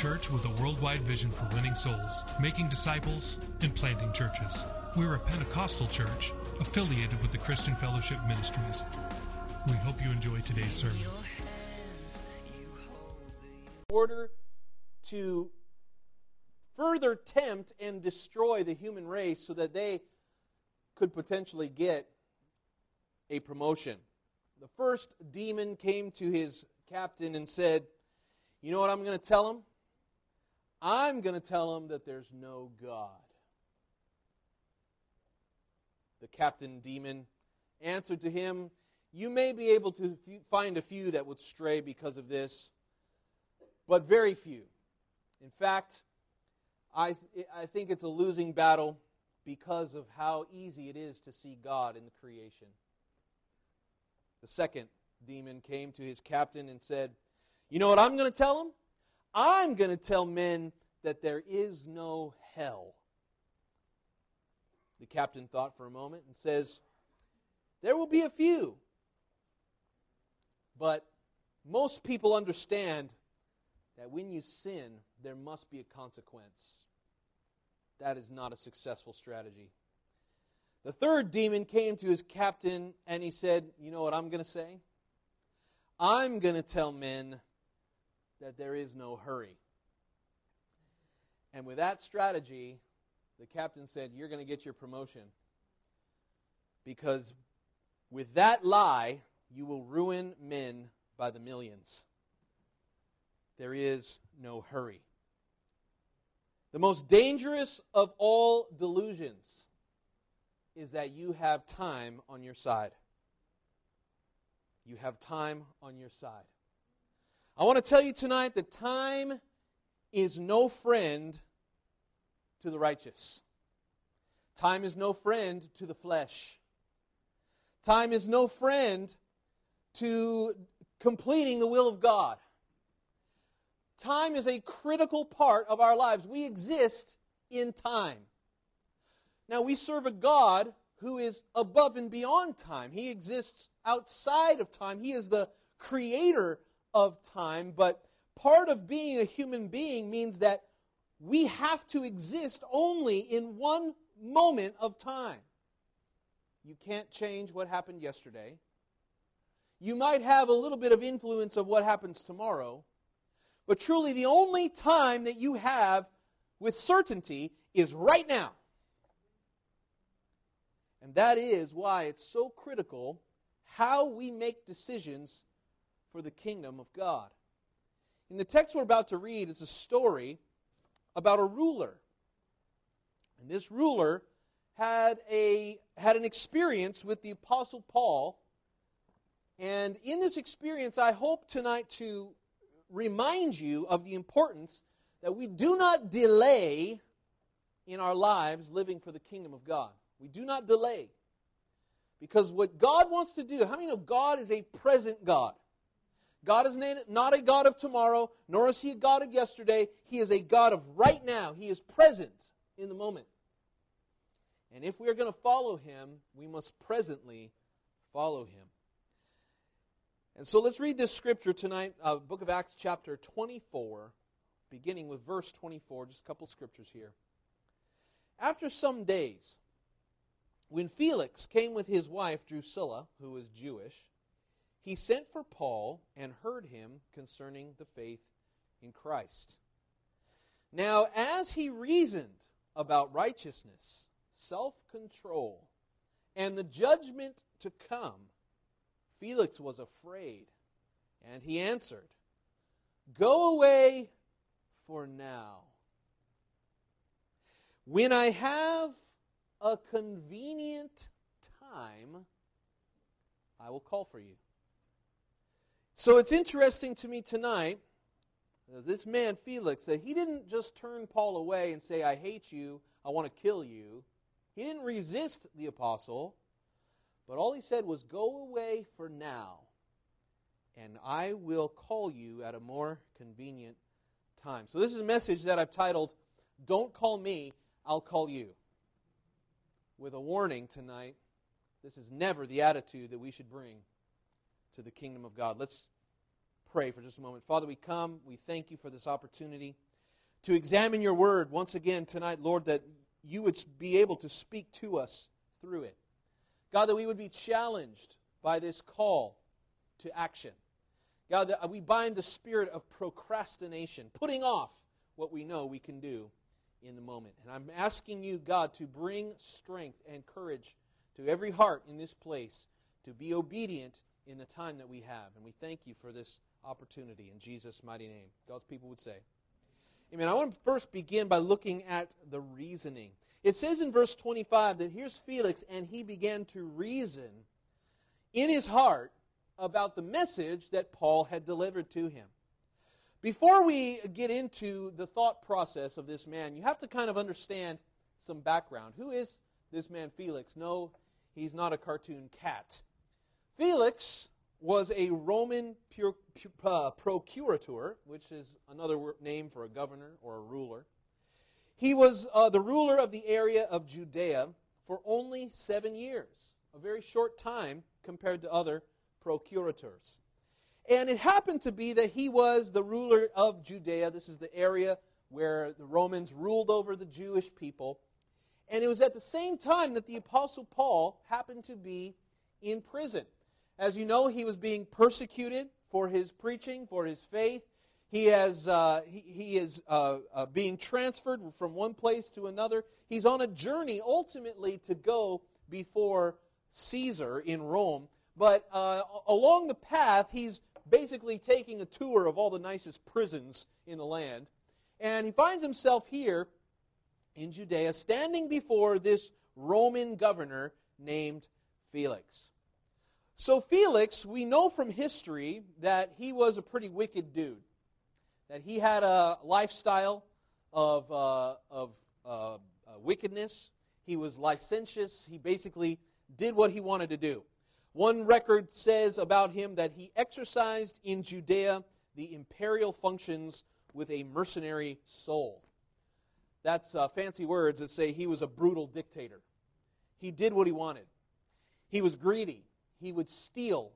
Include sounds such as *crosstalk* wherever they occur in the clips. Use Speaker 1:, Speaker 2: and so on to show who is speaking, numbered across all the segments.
Speaker 1: Church with a worldwide vision for winning souls, making disciples, and planting churches. We're a Pentecostal church affiliated with the Christian Fellowship Ministries. We hope you enjoy today's sermon.
Speaker 2: order to further tempt and destroy the human race so that they could potentially get a promotion. The first demon came to his captain and said, You know what I'm going to tell him? I'm going to tell him that there's no God. The captain demon answered to him, You may be able to find a few that would stray because of this, but very few. In fact, I, th- I think it's a losing battle because of how easy it is to see God in the creation. The second demon came to his captain and said, You know what I'm going to tell him? I'm going to tell men that there is no hell. The captain thought for a moment and says, There will be a few. But most people understand that when you sin, there must be a consequence. That is not a successful strategy. The third demon came to his captain and he said, You know what I'm going to say? I'm going to tell men that there is no hurry. And with that strategy, the captain said, You're going to get your promotion. Because with that lie, you will ruin men by the millions. There is no hurry. The most dangerous of all delusions is that you have time on your side. You have time on your side. I want to tell you tonight that time is no friend to the righteous. Time is no friend to the flesh. Time is no friend to completing the will of God. Time is a critical part of our lives. We exist in time. Now, we serve a God who is above and beyond time. He exists outside of time. He is the creator of time, but part of being a human being means that we have to exist only in one moment of time. You can't change what happened yesterday. You might have a little bit of influence of what happens tomorrow, but truly the only time that you have with certainty is right now. And that is why it's so critical how we make decisions for the kingdom of God. In the text we're about to read is a story about a ruler. And this ruler had a had an experience with the apostle Paul. And in this experience I hope tonight to remind you of the importance that we do not delay in our lives living for the kingdom of God. We do not delay. Because what God wants to do, how many know God is a present God? God is not a God of tomorrow, nor is He a God of yesterday. He is a God of right now. He is present in the moment. And if we are going to follow Him, we must presently follow Him. And so let's read this scripture tonight, uh, book of Acts, chapter 24, beginning with verse 24, just a couple scriptures here. After some days, when Felix came with his wife Drusilla, who was Jewish, he sent for Paul and heard him concerning the faith in Christ. Now, as he reasoned about righteousness, self control, and the judgment to come, Felix was afraid, and he answered, Go away for now. When I have a convenient time, I will call for you. So it's interesting to me tonight uh, this man Felix, that he didn't just turn Paul away and say, I hate you, I want to kill you. He didn't resist the apostle, but all he said was, Go away for now, and I will call you at a more convenient time. So, this is a message that I've titled, Don't Call Me, I'll Call You. With a warning tonight, this is never the attitude that we should bring to the kingdom of God. Let's pray for just a moment. Father, we come, we thank you for this opportunity to examine your word once again tonight, Lord, that you would be able to speak to us through it. God, that we would be challenged by this call to action. God, that we bind the spirit of procrastination, putting off what we know we can do in the moment. And I'm asking you, God, to bring strength and courage to every heart in this place to be obedient in the time that we have. And we thank you for this opportunity in Jesus' mighty name. God's people would say. Amen. I want to first begin by looking at the reasoning. It says in verse 25 that here's Felix, and he began to reason in his heart about the message that Paul had delivered to him. Before we get into the thought process of this man, you have to kind of understand some background. Who is this man Felix? No, he's not a cartoon cat. Felix was a Roman pure, uh, procurator, which is another name for a governor or a ruler. He was uh, the ruler of the area of Judea for only seven years, a very short time compared to other procurators. And it happened to be that he was the ruler of Judea. This is the area where the Romans ruled over the Jewish people. And it was at the same time that the Apostle Paul happened to be in prison. As you know, he was being persecuted for his preaching, for his faith. He, has, uh, he, he is uh, uh, being transferred from one place to another. He's on a journey ultimately to go before Caesar in Rome. But uh, along the path, he's basically taking a tour of all the nicest prisons in the land. And he finds himself here in Judea, standing before this Roman governor named Felix. So, Felix, we know from history that he was a pretty wicked dude, that he had a lifestyle of, uh, of uh, uh, wickedness. He was licentious. He basically did what he wanted to do. One record says about him that he exercised in Judea the imperial functions with a mercenary soul. That's uh, fancy words that say he was a brutal dictator. He did what he wanted. He was greedy. He would steal.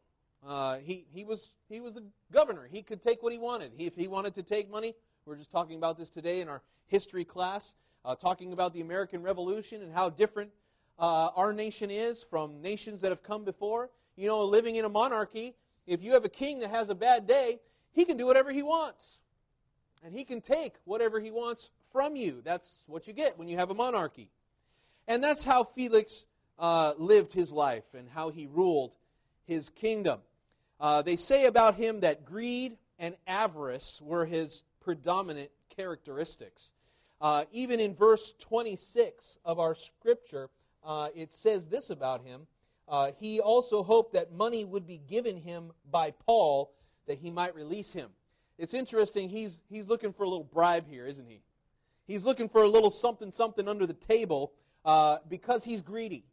Speaker 2: Uh, he, he, was, he was the governor. He could take what he wanted. He, if he wanted to take money, we are just talking about this today in our history class, uh, talking about the American Revolution and how different uh, our nation is from nations that have come before. You know, living in a monarchy, if you have a king that has a bad day, he can do whatever he wants. And he can take whatever he wants from you. That's what you get when you have a monarchy. And that's how Felix uh, lived his life and how he ruled his kingdom. Uh, they say about him that greed and avarice were his predominant characteristics. Uh, even in verse 26 of our scripture, uh, it says this about him. Uh, he also hoped that money would be given him by Paul that he might release him. It's interesting, he's, he's looking for a little bribe here, isn't he? He's looking for a little something, something under the table uh, because he's greedy.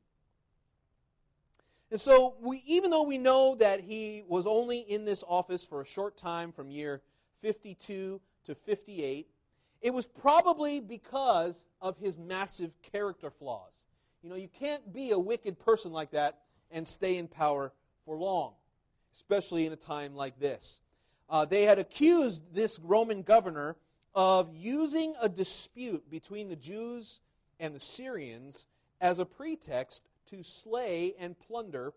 Speaker 2: And so, we, even though we know that he was only in this office for a short time from year 52 to 58, it was probably because of his massive character flaws. You know, you can't be a wicked person like that and stay in power for long, especially in a time like this. Uh, they had accused this Roman governor of using a dispute between the Jews and the Syrians as a pretext to slay and plunder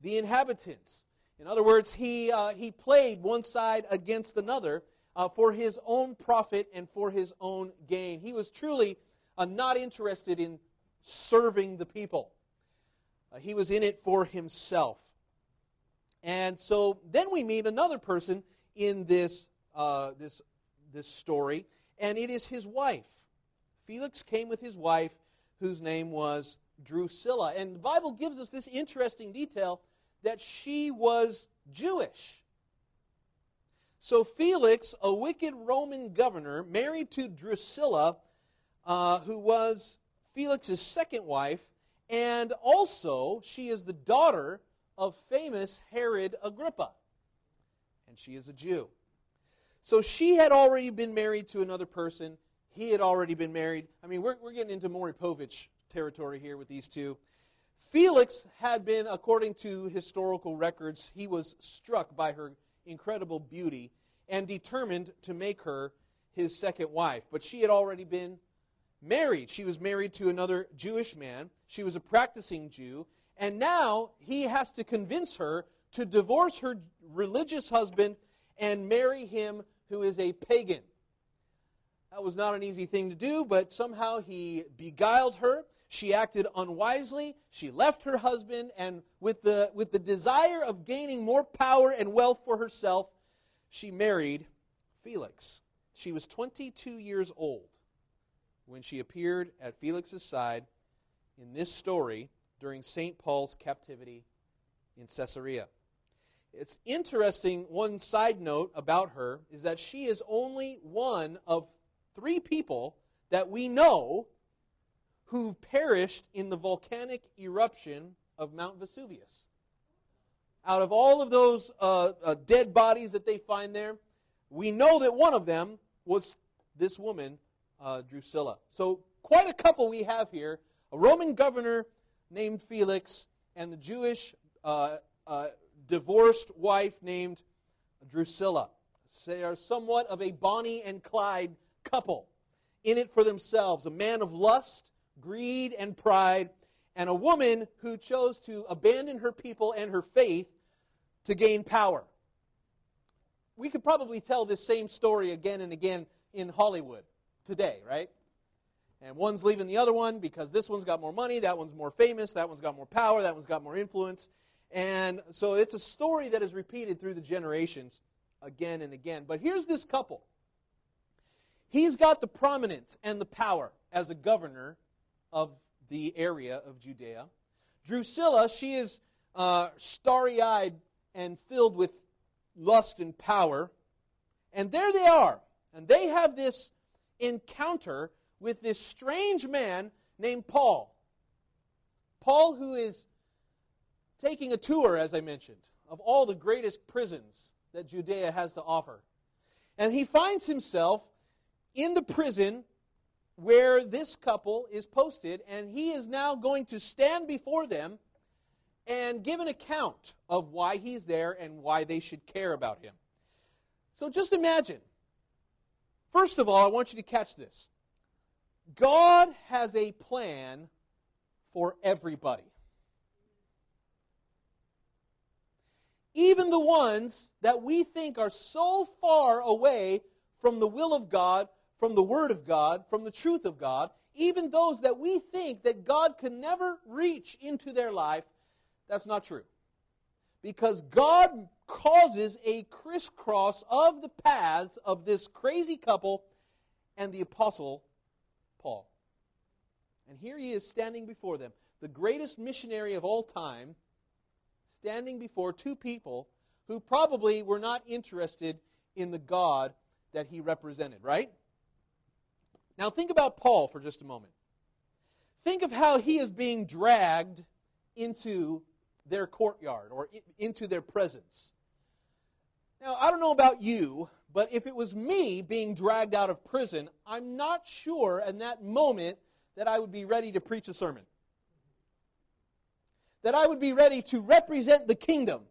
Speaker 2: the inhabitants. In other words, he, uh, he played one side against another uh, for his own profit and for his own gain. He was truly uh, not interested in serving the people. Uh, he was in it for himself. And so then we meet another person in this, uh, this, this story, and it is his wife. Felix came with his wife, whose name was Drusilla. And the Bible gives us this interesting detail that she was Jewish. So Felix, a wicked Roman governor, married to Drusilla, uh, who was Felix's second wife, and also she is the daughter of famous Herod Agrippa. And she is a Jew. So she had already been married to another person. He had already been married. I mean, we're, we're getting into Maury Povich territory here with these two. Felix had been, according to historical records, he was struck by her incredible beauty and determined to make her his second wife. But she had already been married. She was married to another Jewish man. She was a practicing Jew. And now he has to convince her to divorce her religious husband and marry him who is a pagan. That was not an easy thing to do, but somehow he beguiled her. She acted unwisely. She left her husband, and with the, with the desire of gaining more power and wealth for herself, she married Felix. She was 22 years old when she appeared at Felix's side in this story during St. Paul's captivity in Caesarea. It's interesting, one side note about her is that she is only one of three people that we know who perished in the volcanic eruption of Mount Vesuvius. Out of all of those uh, uh, dead bodies that they find there, we know that one of them was this woman, uh, Drusilla. So, quite a couple we have here a Roman governor named Felix, and the Jewish uh, uh, divorced wife named Drusilla. They are somewhat of a Bonnie and Clyde couple, in it for themselves. A man of lust, greed, and pride, and a woman who chose to abandon her people and her faith to gain power. We could probably tell this same story again and again in Hollywood today, right? And one's leaving the other one because this one's got more money, that one's more famous, that one's got more power, that one's got more influence. And so it's a story that is repeated through the generations again and again. But here's this couple. He's got the prominence and the power as a governor of the area of Judea. Drusilla, she is uh, starry eyed and filled with lust and power. And there they are. And they have this encounter with this strange man named Paul. Paul, who is taking a tour, as I mentioned, of all the greatest prisons that Judea has to offer. And he finds himself in the prison where this couple is posted, and he is now going to stand before them and give an account of why he's there and why they should care about him. So just imagine. First of all, I want you to catch this. God has a plan for everybody. Even the ones that we think are so far away from the will of God, from the Word of God, from the truth of God, even those that we think that God can never reach into their life, that's not true. Because God causes a crisscross of the paths of this crazy couple and the apostle Paul. And here he is standing before them, the greatest missionary of all time, standing before two people who probably were not interested in the God that he represented, right? Now think about Paul for just a moment. Think of how he is being dragged into their courtyard or into their presence. Now, I don't know about you, but if it was me being dragged out of prison, I'm not sure in that moment that I would be ready to preach a sermon. That I would be ready to represent the kingdom.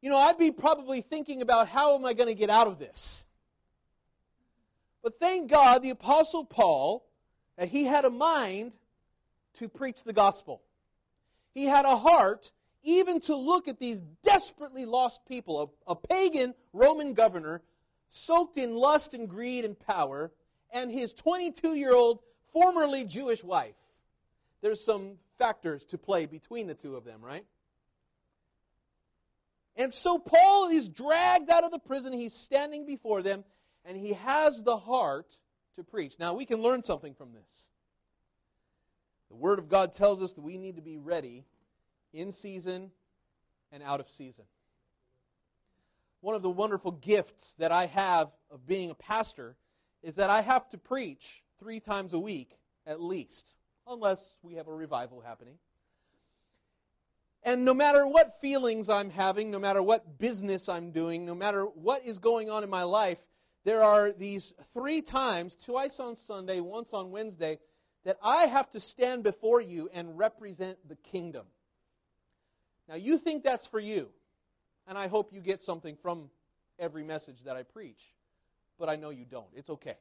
Speaker 2: You know, I'd be probably thinking about how am I going to get out of this? But thank God, the Apostle Paul, that he had a mind to preach the gospel. He had a heart even to look at these desperately lost people, a, a pagan Roman governor soaked in lust and greed and power, and his 22 year old formerly Jewish wife. There's some factors to play between the two of them, right? And so Paul is dragged out of the prison. He's standing before them, and he has the heart to preach. Now, we can learn something from this. The Word of God tells us that we need to be ready in season and out of season. one of the wonderful gifts that I have of being a pastor is that I have to preach three times a week at least, unless we have a revival happening. And no matter what feelings I'm having, no matter what business I'm doing, no matter what is going on in my life, there are these three times, twice on Sunday, once on Wednesday, that I have to stand before you and represent the kingdom. Now, you think that's for you, and I hope you get something from every message that I preach, but I know you don't. It's okay.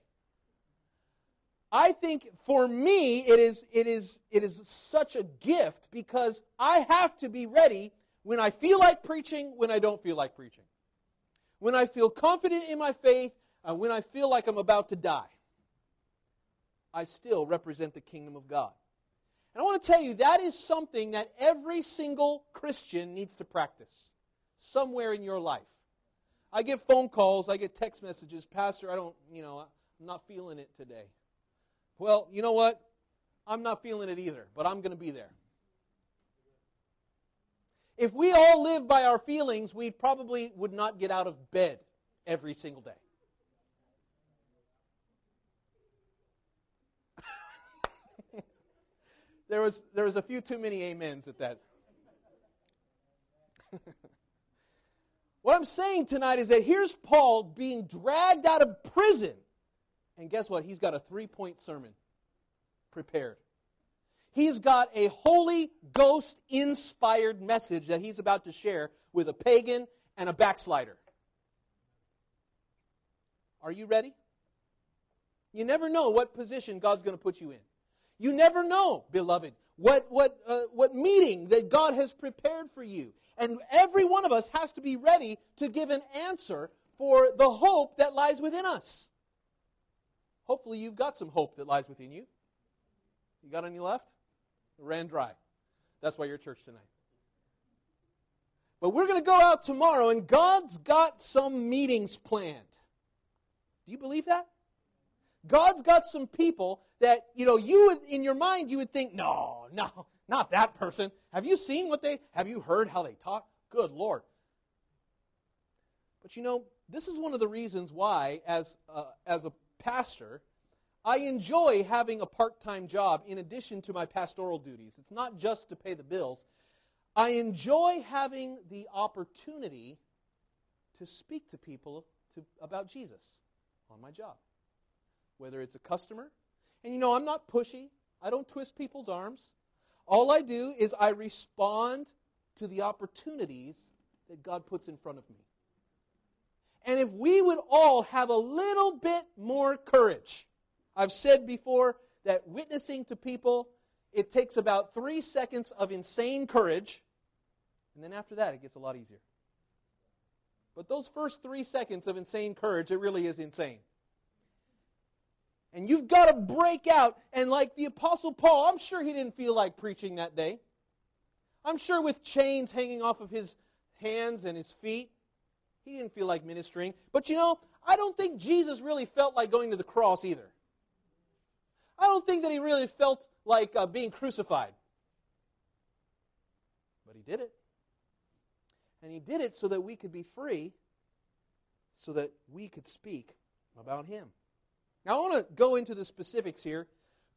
Speaker 2: I think for me it is it is it is such a gift because I have to be ready when I feel like preaching, when I don't feel like preaching. When I feel confident in my faith, and when I feel like I'm about to die. I still represent the kingdom of God. And I want to tell you that is something that every single Christian needs to practice somewhere in your life. I get phone calls, I get text messages, Pastor, I don't, you know, I'm not feeling it today. Well, you know what? I'm not feeling it either, but I'm going to be there. If we all lived by our feelings, we probably would not get out of bed every single day. There was there was a few too many amens at that. *laughs* what I'm saying tonight is that here's Paul being dragged out of prison and guess what? He's got a three point sermon prepared. He's got a Holy Ghost inspired message that he's about to share with a pagan and a backslider. Are you ready? You never know what position God's going to put you in. You never know, beloved, what, what, uh, what meeting that God has prepared for you. And every one of us has to be ready to give an answer for the hope that lies within us. Hopefully, you've got some hope that lies within you. You got any left? Ran dry. That's why you're at church tonight. But we're going to go out tomorrow, and God's got some meetings planned. Do you believe that? God's got some people that, you know, you would, in your mind, you would think, no, no, not that person. Have you seen what they, have you heard how they talk? Good Lord. But you know, this is one of the reasons why, as, uh, as a pastor, I enjoy having a part time job in addition to my pastoral duties. It's not just to pay the bills. I enjoy having the opportunity to speak to people to, about Jesus on my job, whether it's a customer. And you know, I'm not pushy, I don't twist people's arms. All I do is I respond to the opportunities that God puts in front of me. And if we would all have a little bit more courage, I've said before that witnessing to people, it takes about three seconds of insane courage, and then after that, it gets a lot easier. But those first three seconds of insane courage, it really is insane. And you've got to break out. And like the Apostle Paul, I'm sure he didn't feel like preaching that day. I'm sure with chains hanging off of his hands and his feet, he didn't feel like ministering. But you know, I don't think Jesus really felt like going to the cross either. I don't think that he really felt like uh, being crucified. But he did it. And he did it so that we could be free, so that we could speak about him. Now, I want to go into the specifics here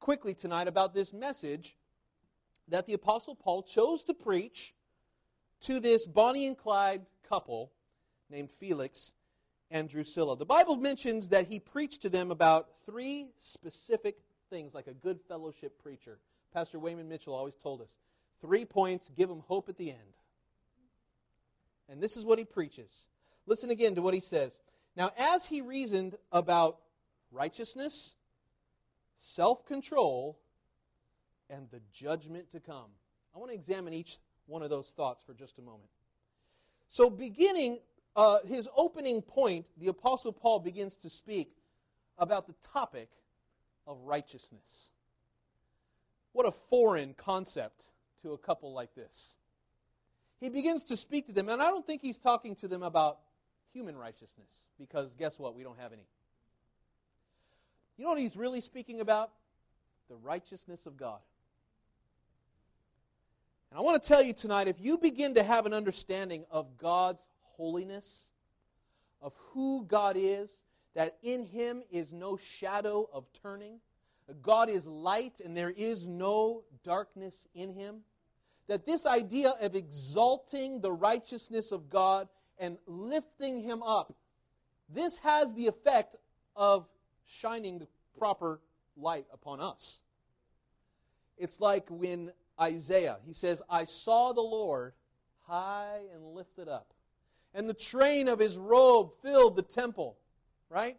Speaker 2: quickly tonight about this message that the Apostle Paul chose to preach to this Bonnie and Clyde couple named Felix and Drusilla. The Bible mentions that he preached to them about three specific things, like a good fellowship preacher. Pastor Wayman Mitchell always told us three points, give them hope at the end. And this is what he preaches. Listen again to what he says. Now, as he reasoned about righteousness, self control, and the judgment to come, I want to examine each one of those thoughts for just a moment. So, beginning uh, his opening point, the Apostle Paul begins to speak about the topic of righteousness. What a foreign concept to a couple like this. He begins to speak to them, and I don't think he's talking to them about human righteousness, because guess what? We don't have any. You know what he's really speaking about? The righteousness of God. And I want to tell you tonight if you begin to have an understanding of God's holiness, of who God is, that in him is no shadow of turning. God is light and there is no darkness in him. That this idea of exalting the righteousness of God and lifting him up, this has the effect of shining the proper light upon us. It's like when Isaiah, he says, I saw the Lord high and lifted up, and the train of his robe filled the temple, right?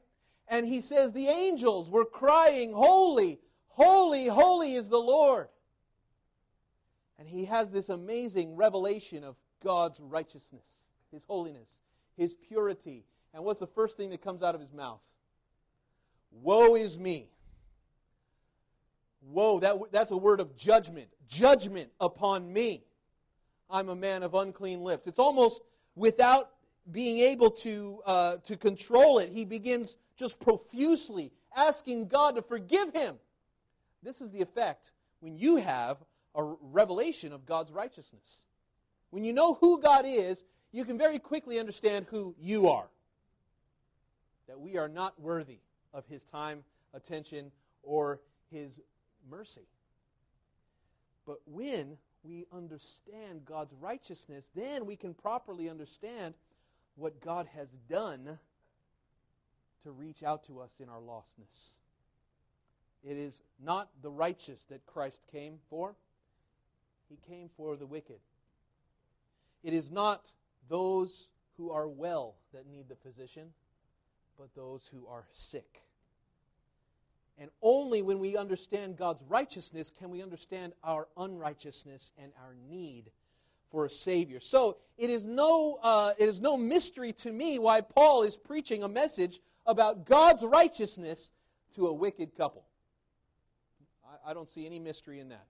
Speaker 2: And he says, the angels were crying, Holy, holy, holy is the Lord. And he has this amazing revelation of God's righteousness, his holiness, his purity. And what's the first thing that comes out of his mouth? Woe is me. Woe, that, that's a word of judgment. Judgment upon me. I'm a man of unclean lips. It's almost without being able to, uh, to control it. He begins just profusely asking God to forgive him. This is the effect when you have a revelation of God's righteousness. When you know who God is, you can very quickly understand who you are. That we are not worthy of his time, attention, or his mercy. But when we understand God's righteousness, then we can properly understand what God has done to reach out to us in our lostness. It is not the righteous that Christ came for, He came for the wicked. It is not those who are well that need the physician, but those who are sick. And only when we understand God's righteousness can we understand our unrighteousness and our need for a Savior. So it is no, uh, it is no mystery to me why Paul is preaching a message about God's righteousness to a wicked couple. I, I don't see any mystery in that.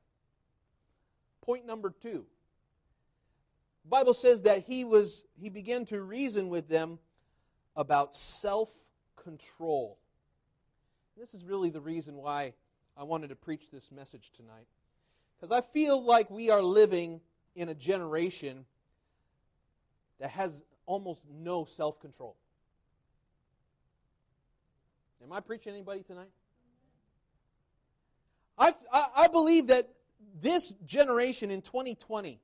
Speaker 2: Point number two. Bible says that he was he began to reason with them about self-control. This is really the reason why I wanted to preach this message tonight. Because I feel like we are living in a generation that has almost no self control. Am I preaching anybody tonight? I, I believe that this generation in 2020,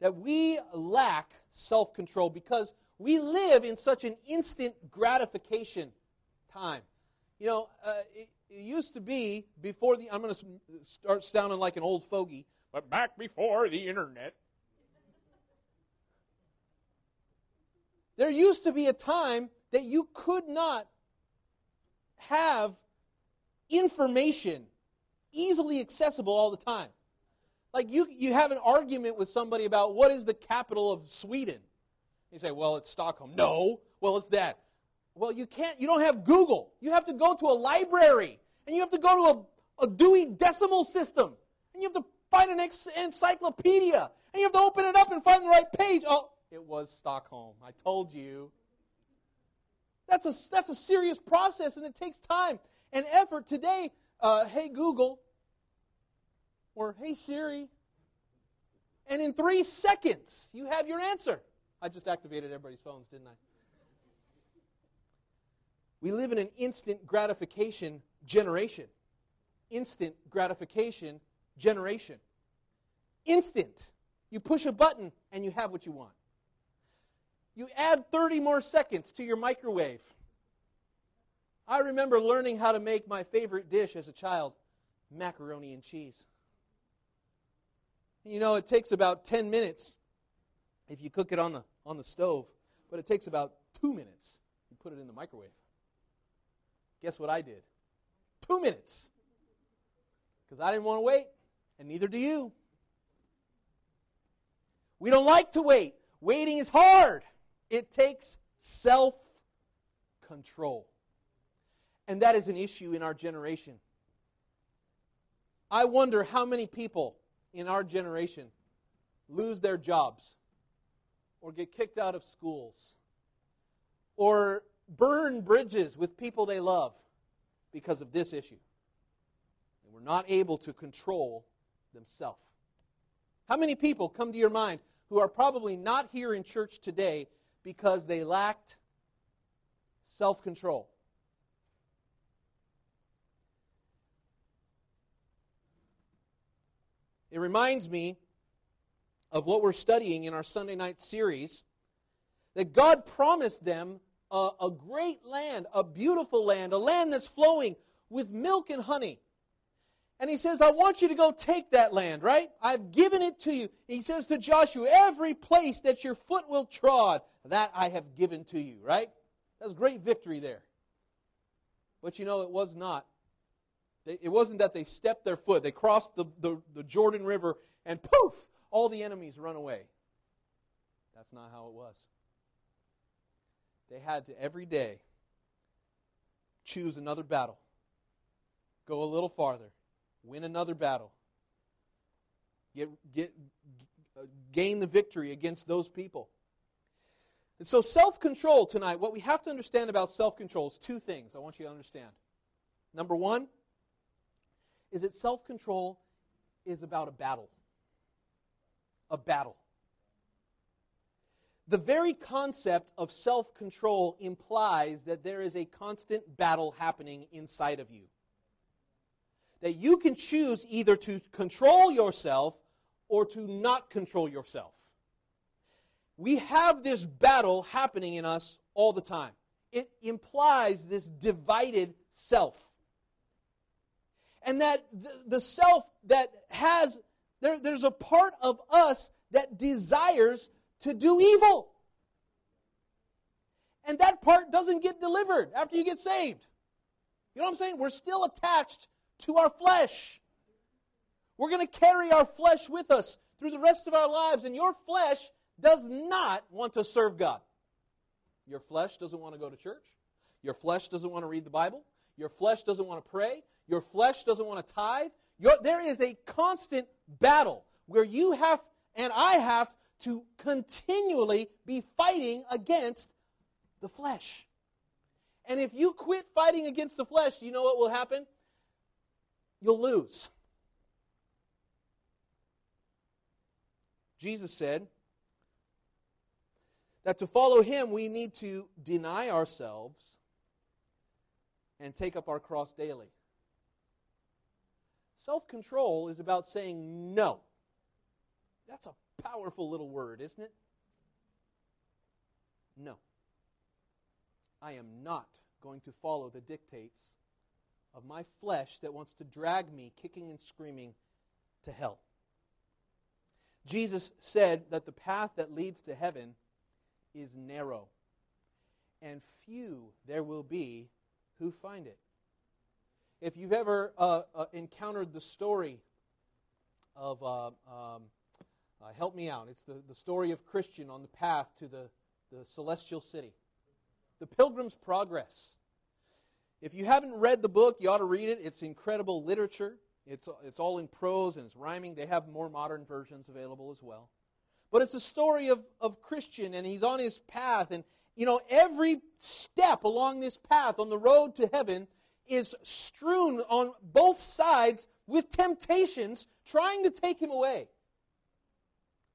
Speaker 2: that we lack self control because we live in such an instant gratification time. You know, uh, it, it, used to be before the, I'm going to start sounding like an old fogey, but back before the internet. There used to be a time that you could not have information easily accessible all the time. Like you, you have an argument with somebody about what is the capital of Sweden. You say, well, it's Stockholm. No. Well, it's that. Well, you can't, you don't have Google. You have to go to a library and you have to go to a, a Dewey Decimal System and you have to find an encyclopedia and you have to open it up and find the right page. Oh, it was Stockholm. I told you. That's a, that's a serious process and it takes time and effort. Today, uh, hey Google, or hey Siri, and in three seconds, you have your answer. I just activated everybody's phones, didn't I? We live in an instant gratification generation. Instant gratification generation. Instant. You push a button and you have what you want. You add 30 more seconds to your microwave. I remember learning how to make my favorite dish as a child macaroni and cheese. You know, it takes about 10 minutes if you cook it on the, on the stove, but it takes about two minutes. You put it in the microwave. Guess what I did? Two minutes. Because I didn't want to wait, and neither do you. We don't like to wait. Waiting is hard, it takes self control. And that is an issue in our generation. I wonder how many people in our generation lose their jobs or get kicked out of schools or burn bridges with people they love because of this issue. And we're not able to control themselves. How many people come to your mind who are probably not here in church today because they lacked self control. It reminds me of what we're studying in our Sunday night series that God promised them a, a, great land, a beautiful land, a land that's flowing with milk and honey. And he says, I want you to go take that land, right? I've given it to you. He says to Joshua, every place that your foot will trod, that I have given to you, right? That's great victory there. But you know, it was not. It wasn't that they stepped their foot, they crossed the, the, the Jordan River, and poof, all the enemies run away. That's not how it was. They had to every day choose another battle, go a little farther, win another battle, get, get, gain the victory against those people. And so, self control tonight, what we have to understand about self control is two things I want you to understand. Number one is that self control is about a battle. A battle. The very concept of self control implies that there is a constant battle happening inside of you. That you can choose either to control yourself or to not control yourself. We have this battle happening in us all the time. It implies this divided self. And that the, self that has, there, there's a part of us that desires to do evil. And that part doesn't get delivered after you get saved. You know what I'm saying? We're still attached to our flesh. We're going to carry our flesh with us through the rest of our lives, and your flesh does not want to serve God. Your flesh doesn't want to go to church. Your flesh doesn't want to read the Bible. Your flesh doesn't want to pray. Your flesh doesn't want to tithe. Your, there is a constant battle where you have and I have to continually be fighting against the flesh. And if you quit fighting against the flesh, you know what will happen? You'll lose. Jesus said that to follow him, we need to deny ourselves and take up our cross daily. Self control is about saying no. That's a powerful little word, isn't it? No. I am not going to follow the dictates of my flesh that wants to drag me kicking and screaming to hell. Jesus said that the path that leads to heaven is narrow, and few there will be who find it. If you've ever uh, uh, encountered the story of, uh, um, uh, help me out, it's the, the story of Christian on the path to the, the celestial city, the Pilgrim's Progress. If you haven't read the book, you ought to read it. It's incredible literature. It's, it's all in prose and it's rhyming. They have more modern versions available as well. But it's a story of, of Christian, and he's on his path. And, you know, every step along this path on the road to heaven is strewn on both sides with temptations trying to take him away.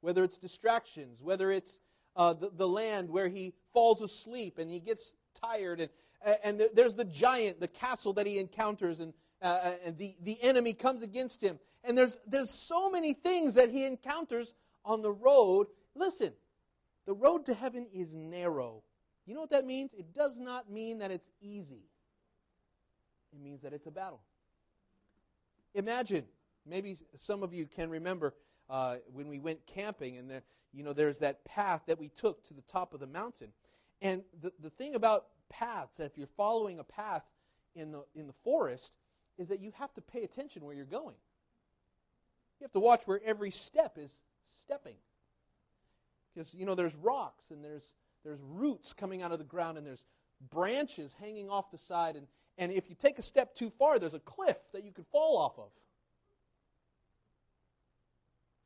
Speaker 2: Whether it's distractions, whether it's uh, the, the land where he falls asleep and he gets tired, and, and there's the giant, the castle that he encounters, and, uh, uh, and the, the enemy comes against him. And there's, there's so many things that he encounters on the road. Listen, the road to heaven is narrow. You know what that means? It does not mean that it's easy. It means that it's a battle. Imagine, maybe some of you can remember uh, when we went camping, and there, you know, there's that path that we took to the top of the mountain. And the, the thing about paths, if you're following a path in the, in the forest, is that you have to pay attention where you're going. You have to watch where every step is stepping. Because, you know, there's rocks and there's, there's roots coming out of the ground and there's branches hanging off the side. And, and if you take a step too far, there's a cliff that you could fall off of.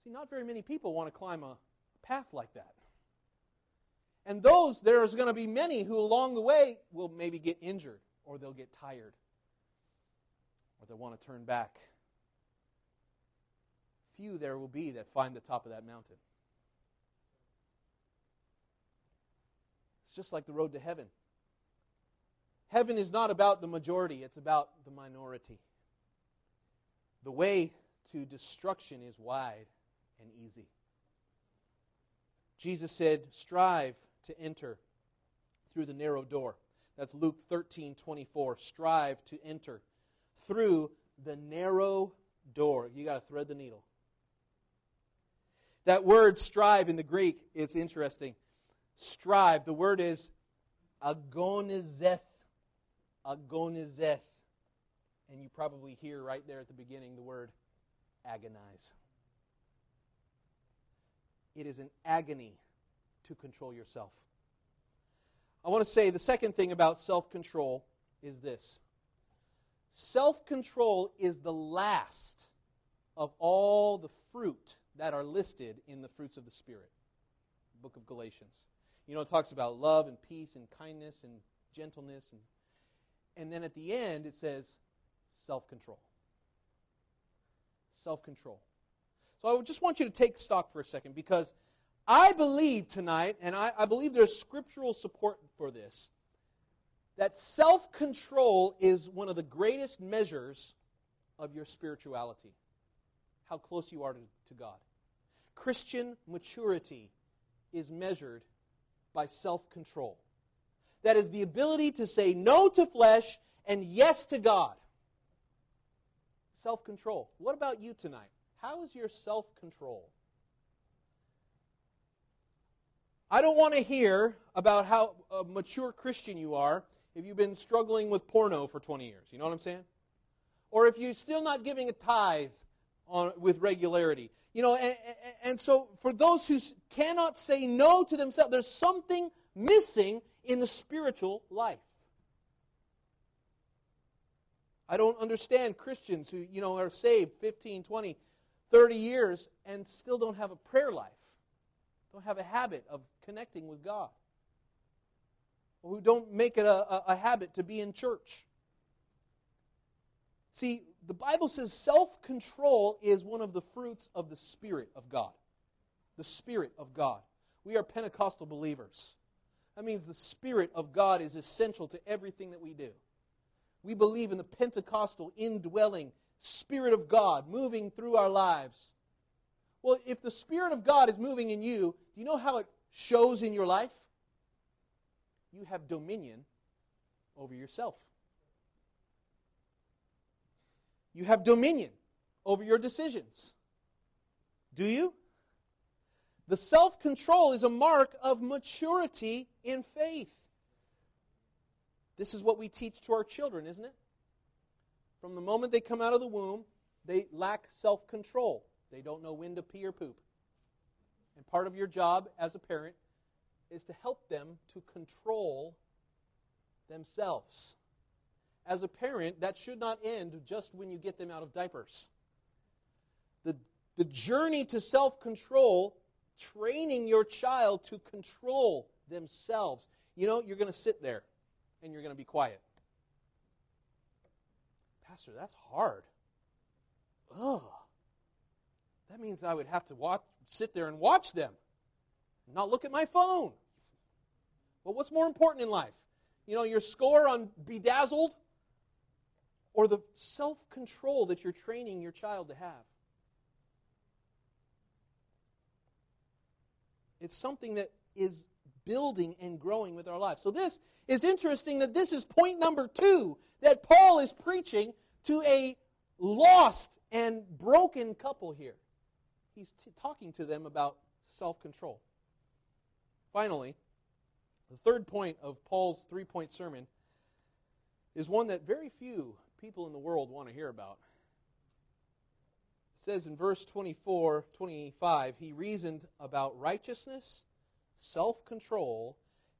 Speaker 2: See, not very many people want to climb a path like that. And those, there's going to be many who along the way will maybe get injured or they'll get tired or they'll want to turn back. Few there will be that find the top of that mountain. It's just like the road to heaven. Heaven is not about the majority, it's about the minority. The way to destruction is wide and easy. Jesus said, Strive to enter through the narrow door. That's Luke 13 24. Strive to enter through the narrow door. You got to thread the needle. That word strive in the Greek, it's interesting. Strive, the word is agonizeth. Agonizeth. And you probably hear right there at the beginning the word agonize. It is an agony to control yourself. I want to say the second thing about self control is this self control is the last of all the fruit that are listed in the fruits of the Spirit. Book of Galatians. You know, it talks about love and peace and kindness and gentleness. And, and then at the end, it says self control. Self control. So I just want you to take stock for a second because I believe tonight, and I, I believe there's scriptural support for this, that self control is one of the greatest measures of your spirituality, how close you are to, to God. Christian maturity is measured by self control. That is the ability to say no to flesh and yes to God. Self control. What about you tonight? How is your self control? I don't want to hear about how a mature Christian you are if you've been struggling with porno for 20 years. You know what I'm saying? Or if you're still not giving a tithe on, with regularity. You know, and, and so for those who cannot say no to themselves, there's something missing in the spiritual life. I don't understand Christians who, you know, are saved 15, 20, 30 years and still don't have a prayer life, don't have a habit of connecting with God, or who don't make it a, a, a habit to be in church. See, the Bible says self control is one of the fruits of the Spirit of God. The Spirit of God. We are Pentecostal believers. That means the Spirit of God is essential to everything that we do. We believe in the Pentecostal indwelling Spirit of God moving through our lives. Well, if the Spirit of God is moving in you, do you know how it shows in your life? You have dominion over yourself. You have dominion over your decisions. Do you? The self control is a mark of maturity in faith. This is what we teach to our children, isn't it? From the moment they come out of the womb, they lack self control. They don't know when to pee or poop. And part of your job as a parent is to help them to control themselves. As a parent, that should not end just when you get them out of diapers. The, the journey to self control, training your child to control themselves. You know, you're going to sit there and you're going to be quiet. Pastor, that's hard. Ugh. That means I would have to watch, sit there and watch them, not look at my phone. But what's more important in life? You know, your score on Bedazzled or the self control that you're training your child to have? It's something that is building and growing with our lives. So, this is interesting that this is point number two that Paul is preaching to a lost and broken couple here. He's t- talking to them about self control. Finally, the third point of Paul's three point sermon is one that very few people in the world want to hear about. It says in verse 24, 25, he reasoned about righteousness, self control,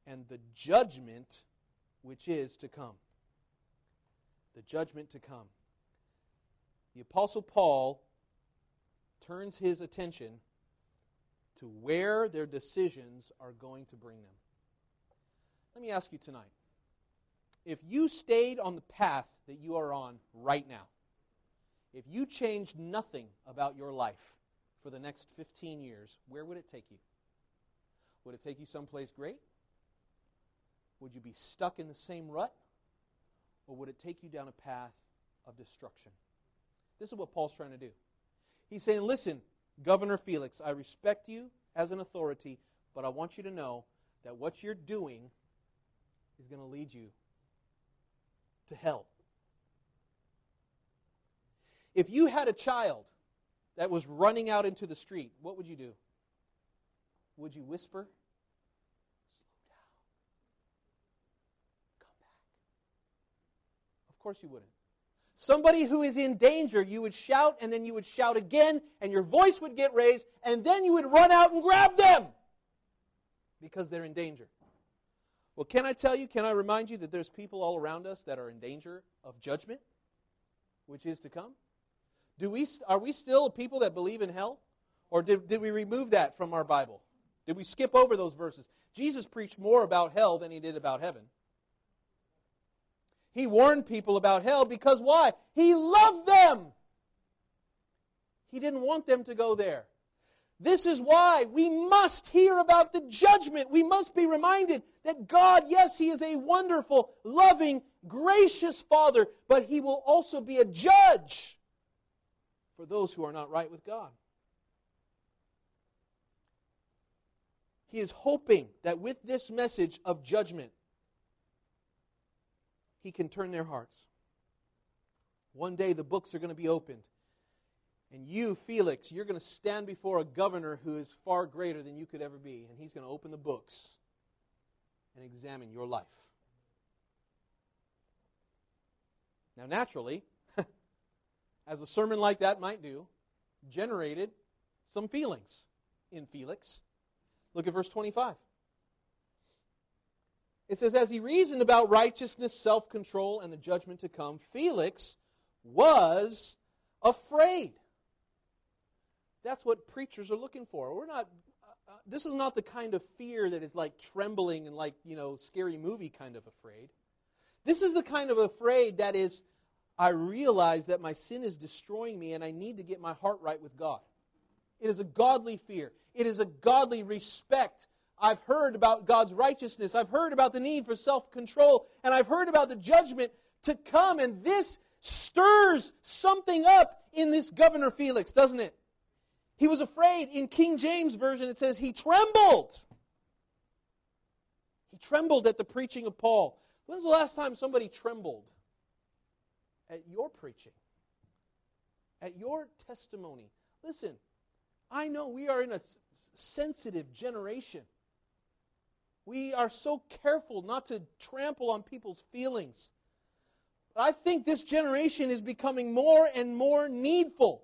Speaker 2: and the judgment which is to come. The judgment to come. The Apostle Paul turns his attention to where their decisions are going to bring them. Let me ask you tonight if you stayed on the path that you are on right now, if you changed nothing about your life for the next 15 years, where would it take you? Would it take you someplace great? Would you be stuck in the same rut? or would it take you down a path of destruction? This is what Paul's trying to do. He's saying, Listen, Governor Felix, I respect you as an authority, but I want you to know that what you're doing is going to lead you to hell. If you had a child that was running out into the street, what would you do? Would you whisper? Slow down. Come back. Of course you wouldn't. Somebody who is in danger, you would shout, and then you would shout again, and your voice would get raised, and then you would run out and grab them because they're in danger. Well, can I tell you, can I remind you that there's people all around us that are in danger of judgment, which is to come? Do we, are we still people that believe in hell? Or did, did we remove that from our Bible? Did we skip over those verses? Jesus preached more about hell than he did about heaven. He warned people about hell because why? He loved them. He didn't want them to go there. This is why we must hear about the judgment. We must be reminded that God, yes, He is a wonderful, loving, gracious Father, but He will also be a judge for those who are not right with God. He is hoping that with this message of judgment, He can turn their hearts. One day the books are going to be opened. And you, Felix, you're going to stand before a governor who is far greater than you could ever be. And he's going to open the books and examine your life. Now, naturally, *laughs* as a sermon like that might do, generated some feelings in Felix. Look at verse 25. It says, As he reasoned about righteousness, self control, and the judgment to come, Felix was afraid. That's what preachers are looking for. We're not. Uh, this is not the kind of fear that is like trembling and like you know scary movie kind of afraid. This is the kind of afraid that is. I realize that my sin is destroying me, and I need to get my heart right with God. It is a godly fear. It is a godly respect. I've heard about God's righteousness. I've heard about the need for self control. And I've heard about the judgment to come. And this stirs something up in this Governor Felix, doesn't it? He was afraid. In King James Version, it says he trembled. He trembled at the preaching of Paul. When's the last time somebody trembled? At your preaching, at your testimony. Listen, I know we are in a sensitive generation. We are so careful not to trample on people's feelings. But I think this generation is becoming more and more needful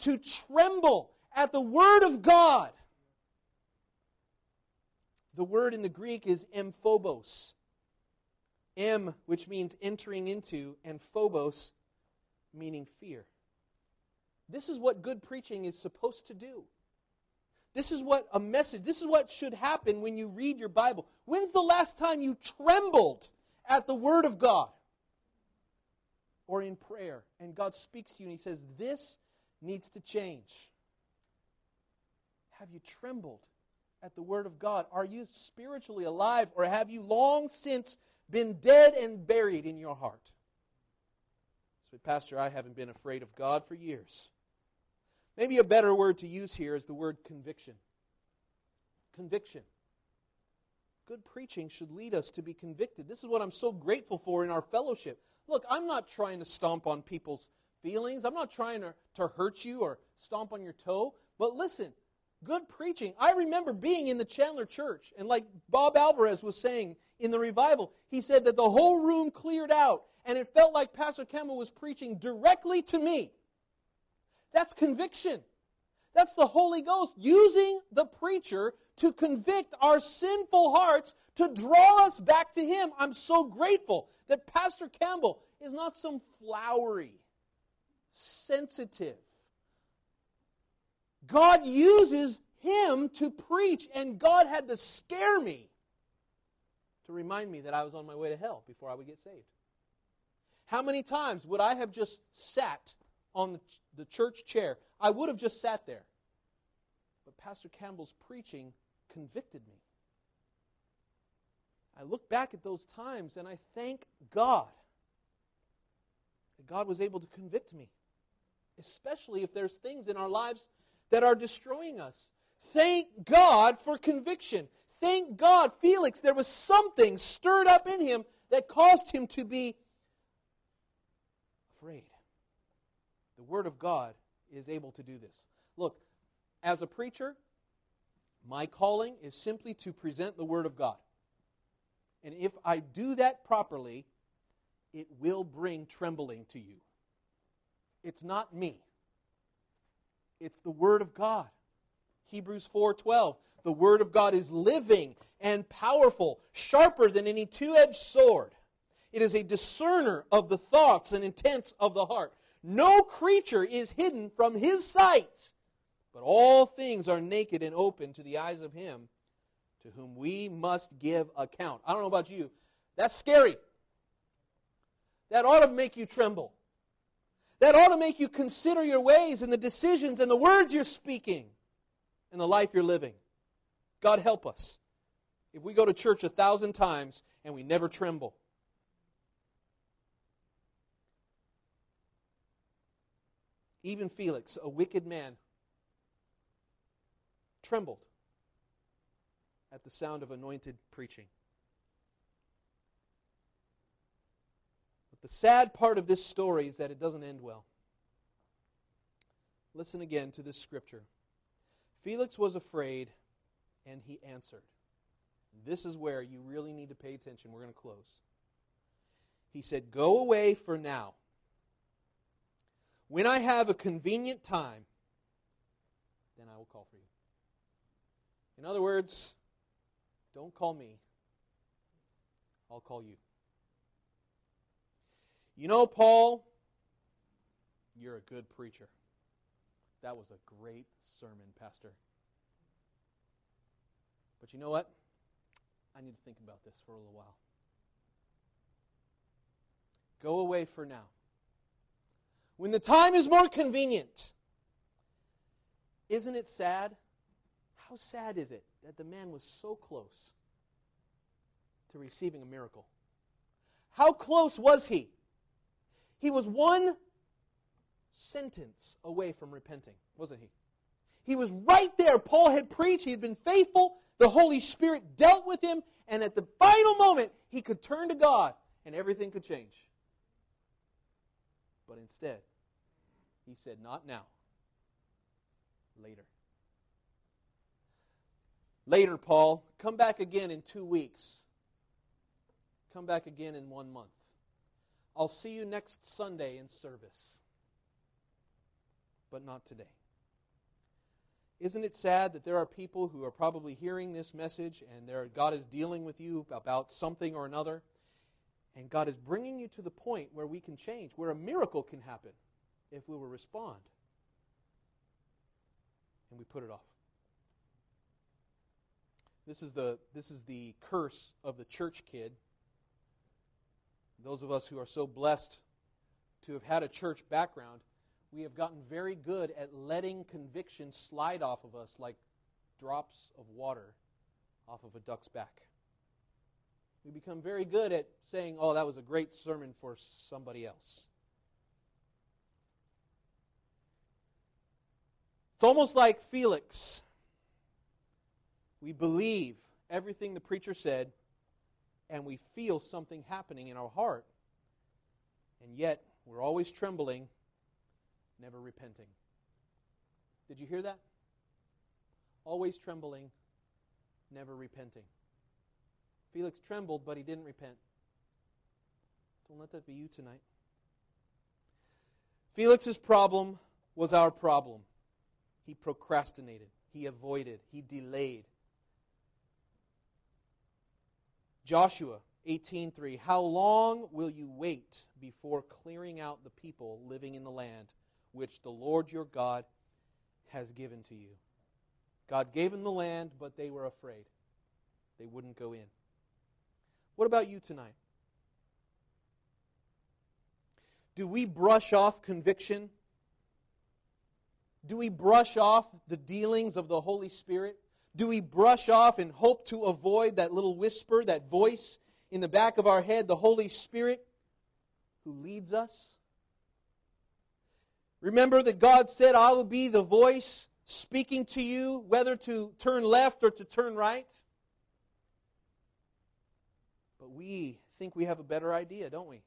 Speaker 2: to tremble at the Word of God. The word in the Greek is emphobos. M, which means entering into, and phobos, meaning fear. This is what good preaching is supposed to do. This is what a message, this is what should happen when you read your Bible. When's the last time you trembled at the Word of God? Or in prayer, and God speaks to you and He says, This needs to change. Have you trembled at the Word of God? Are you spiritually alive, or have you long since been dead and buried in your heart? So, Pastor, I haven't been afraid of God for years. Maybe a better word to use here is the word conviction. Conviction. Good preaching should lead us to be convicted. This is what I'm so grateful for in our fellowship. Look, I'm not trying to stomp on people's feelings. I'm not trying to, to hurt you or stomp on your toe. But listen, good preaching. I remember being in the Chandler church, and like Bob Alvarez was saying in the revival, he said that the whole room cleared out, and it felt like Pastor Campbell was preaching directly to me. That's conviction. That's the Holy Ghost using the preacher to convict our sinful hearts to draw us back to Him. I'm so grateful that Pastor Campbell is not some flowery, sensitive. God uses him to preach, and God had to scare me to remind me that I was on my way to hell before I would get saved. How many times would I have just sat on the, church chair? I would have just sat there. But Pastor Campbell's preaching convicted me. I look back at those times and I thank God that God was able to convict me, especially if there's things in our lives that are destroying us. Thank God for conviction. Thank God, Felix, there was something stirred up in him that caused him to be afraid. The Word of God is able to do this. Look, as a preacher, my calling is simply to present the Word of God. And if I do that properly, it will bring trembling to you. It's not me. It's the word of God. Hebrews 4:12. The word of God is living and powerful, sharper than any two-edged sword. It is a discerner of the thoughts and intents of the heart. No creature is hidden from his sight, but all things are naked and open to the eyes of him to whom we must give account. I don't know about you. That's scary. That ought to make you tremble. That ought to make you consider your ways and the decisions and the words you're speaking and the life you're living. God help us. If we go to church a thousand times and we never tremble. Even Felix, a wicked man, trembled at the sound of anointed preaching. But the sad part of this story is that it doesn't end well. Listen again to this scripture. Felix was afraid, and he answered. This is where you really need to pay attention. We're going to close. He said, Go away for now. When I have a convenient time, then I will call for you. In other words, don't call me. I'll call you. You know, Paul, you're a good preacher. That was a great sermon, Pastor. But you know what? I need to think about this for a little while. Go away for now. When the time is more convenient, isn't it sad? How sad is it that the man was so close to receiving a miracle? How close was he? He was one sentence away from repenting, wasn't he? He was right there. Paul had preached, he had been faithful. The Holy Spirit dealt with him, and at the final moment, he could turn to God and everything could change. But instead, he said, Not now. Later. Later, Paul, come back again in two weeks. Come back again in one month. I'll see you next Sunday in service. But not today. Isn't it sad that there are people who are probably hearing this message and God is dealing with you about something or another? And God is bringing you to the point where we can change, where a miracle can happen if we will respond. And we put it off. This is the, this is the curse of the church kid. Those of us who are so blessed to have had a church background, we have gotten very good at letting conviction slide off of us like drops of water off of a duck's back. We become very good at saying, oh, that was a great sermon for somebody else. It's almost like Felix. We believe everything the preacher said, and we feel something happening in our heart. And yet, we're always trembling, never repenting. Did you hear that? Always trembling, never repenting. Felix trembled, but he didn't repent. Don't let that be you tonight. Felix's problem was our problem. He procrastinated, he avoided, he delayed. Joshua 18:3 How long will you wait before clearing out the people living in the land which the Lord your God has given to you? God gave them the land, but they were afraid. They wouldn't go in. What about you tonight? Do we brush off conviction? Do we brush off the dealings of the Holy Spirit? Do we brush off and hope to avoid that little whisper, that voice in the back of our head, the Holy Spirit who leads us? Remember that God said, I will be the voice speaking to you, whether to turn left or to turn right. But we think we have a better idea, don't we?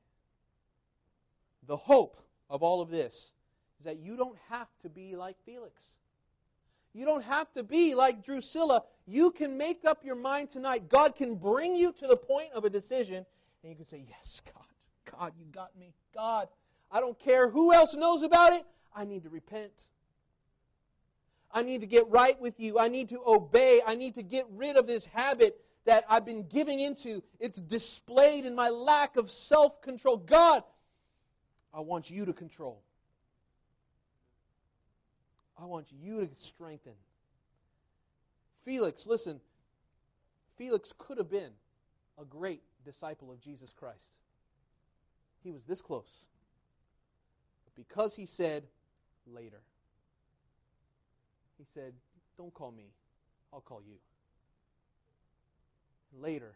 Speaker 2: The hope of all of this is that you don't have to be like Felix. You don't have to be like Drusilla. You can make up your mind tonight. God can bring you to the point of a decision, and you can say, Yes, God. God, you got me. God, I don't care who else knows about it. I need to repent. I need to get right with you. I need to obey. I need to get rid of this habit that I've been giving into. It's displayed in my lack of self control. God, I want you to control. I want you to strengthen. Felix, listen, Felix could have been a great disciple of Jesus Christ. He was this close. But because he said later, he said, Don't call me, I'll call you. Later,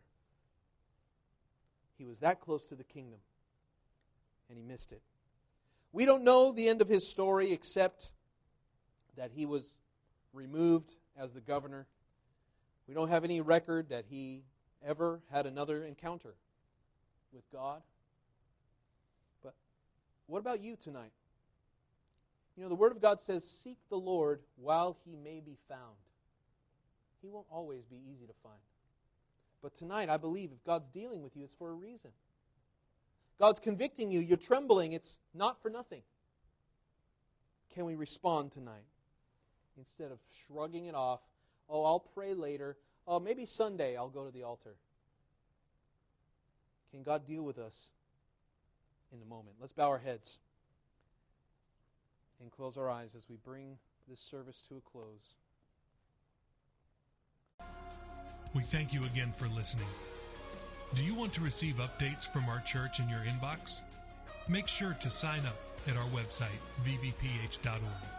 Speaker 2: he was that close to the kingdom, and he missed it. We don't know the end of his story except that he was removed as the governor. We don't have any record that he ever had another encounter with God. But what about you tonight? You know, the Word of God says, Seek the Lord while he may be found. He won't always be easy to find. But tonight, I believe if God's dealing with you, it's for a reason. God's convicting you, you're trembling, it's not for nothing. Can we respond tonight? Instead of shrugging it off, oh, I'll pray later. Oh, maybe Sunday I'll go to the altar. Can God deal with us in a moment? Let's bow our heads and close our eyes as we bring this service to a close.
Speaker 1: We thank you again for listening. Do you want to receive updates from our church in your inbox? Make sure to sign up at our website, vbph.org.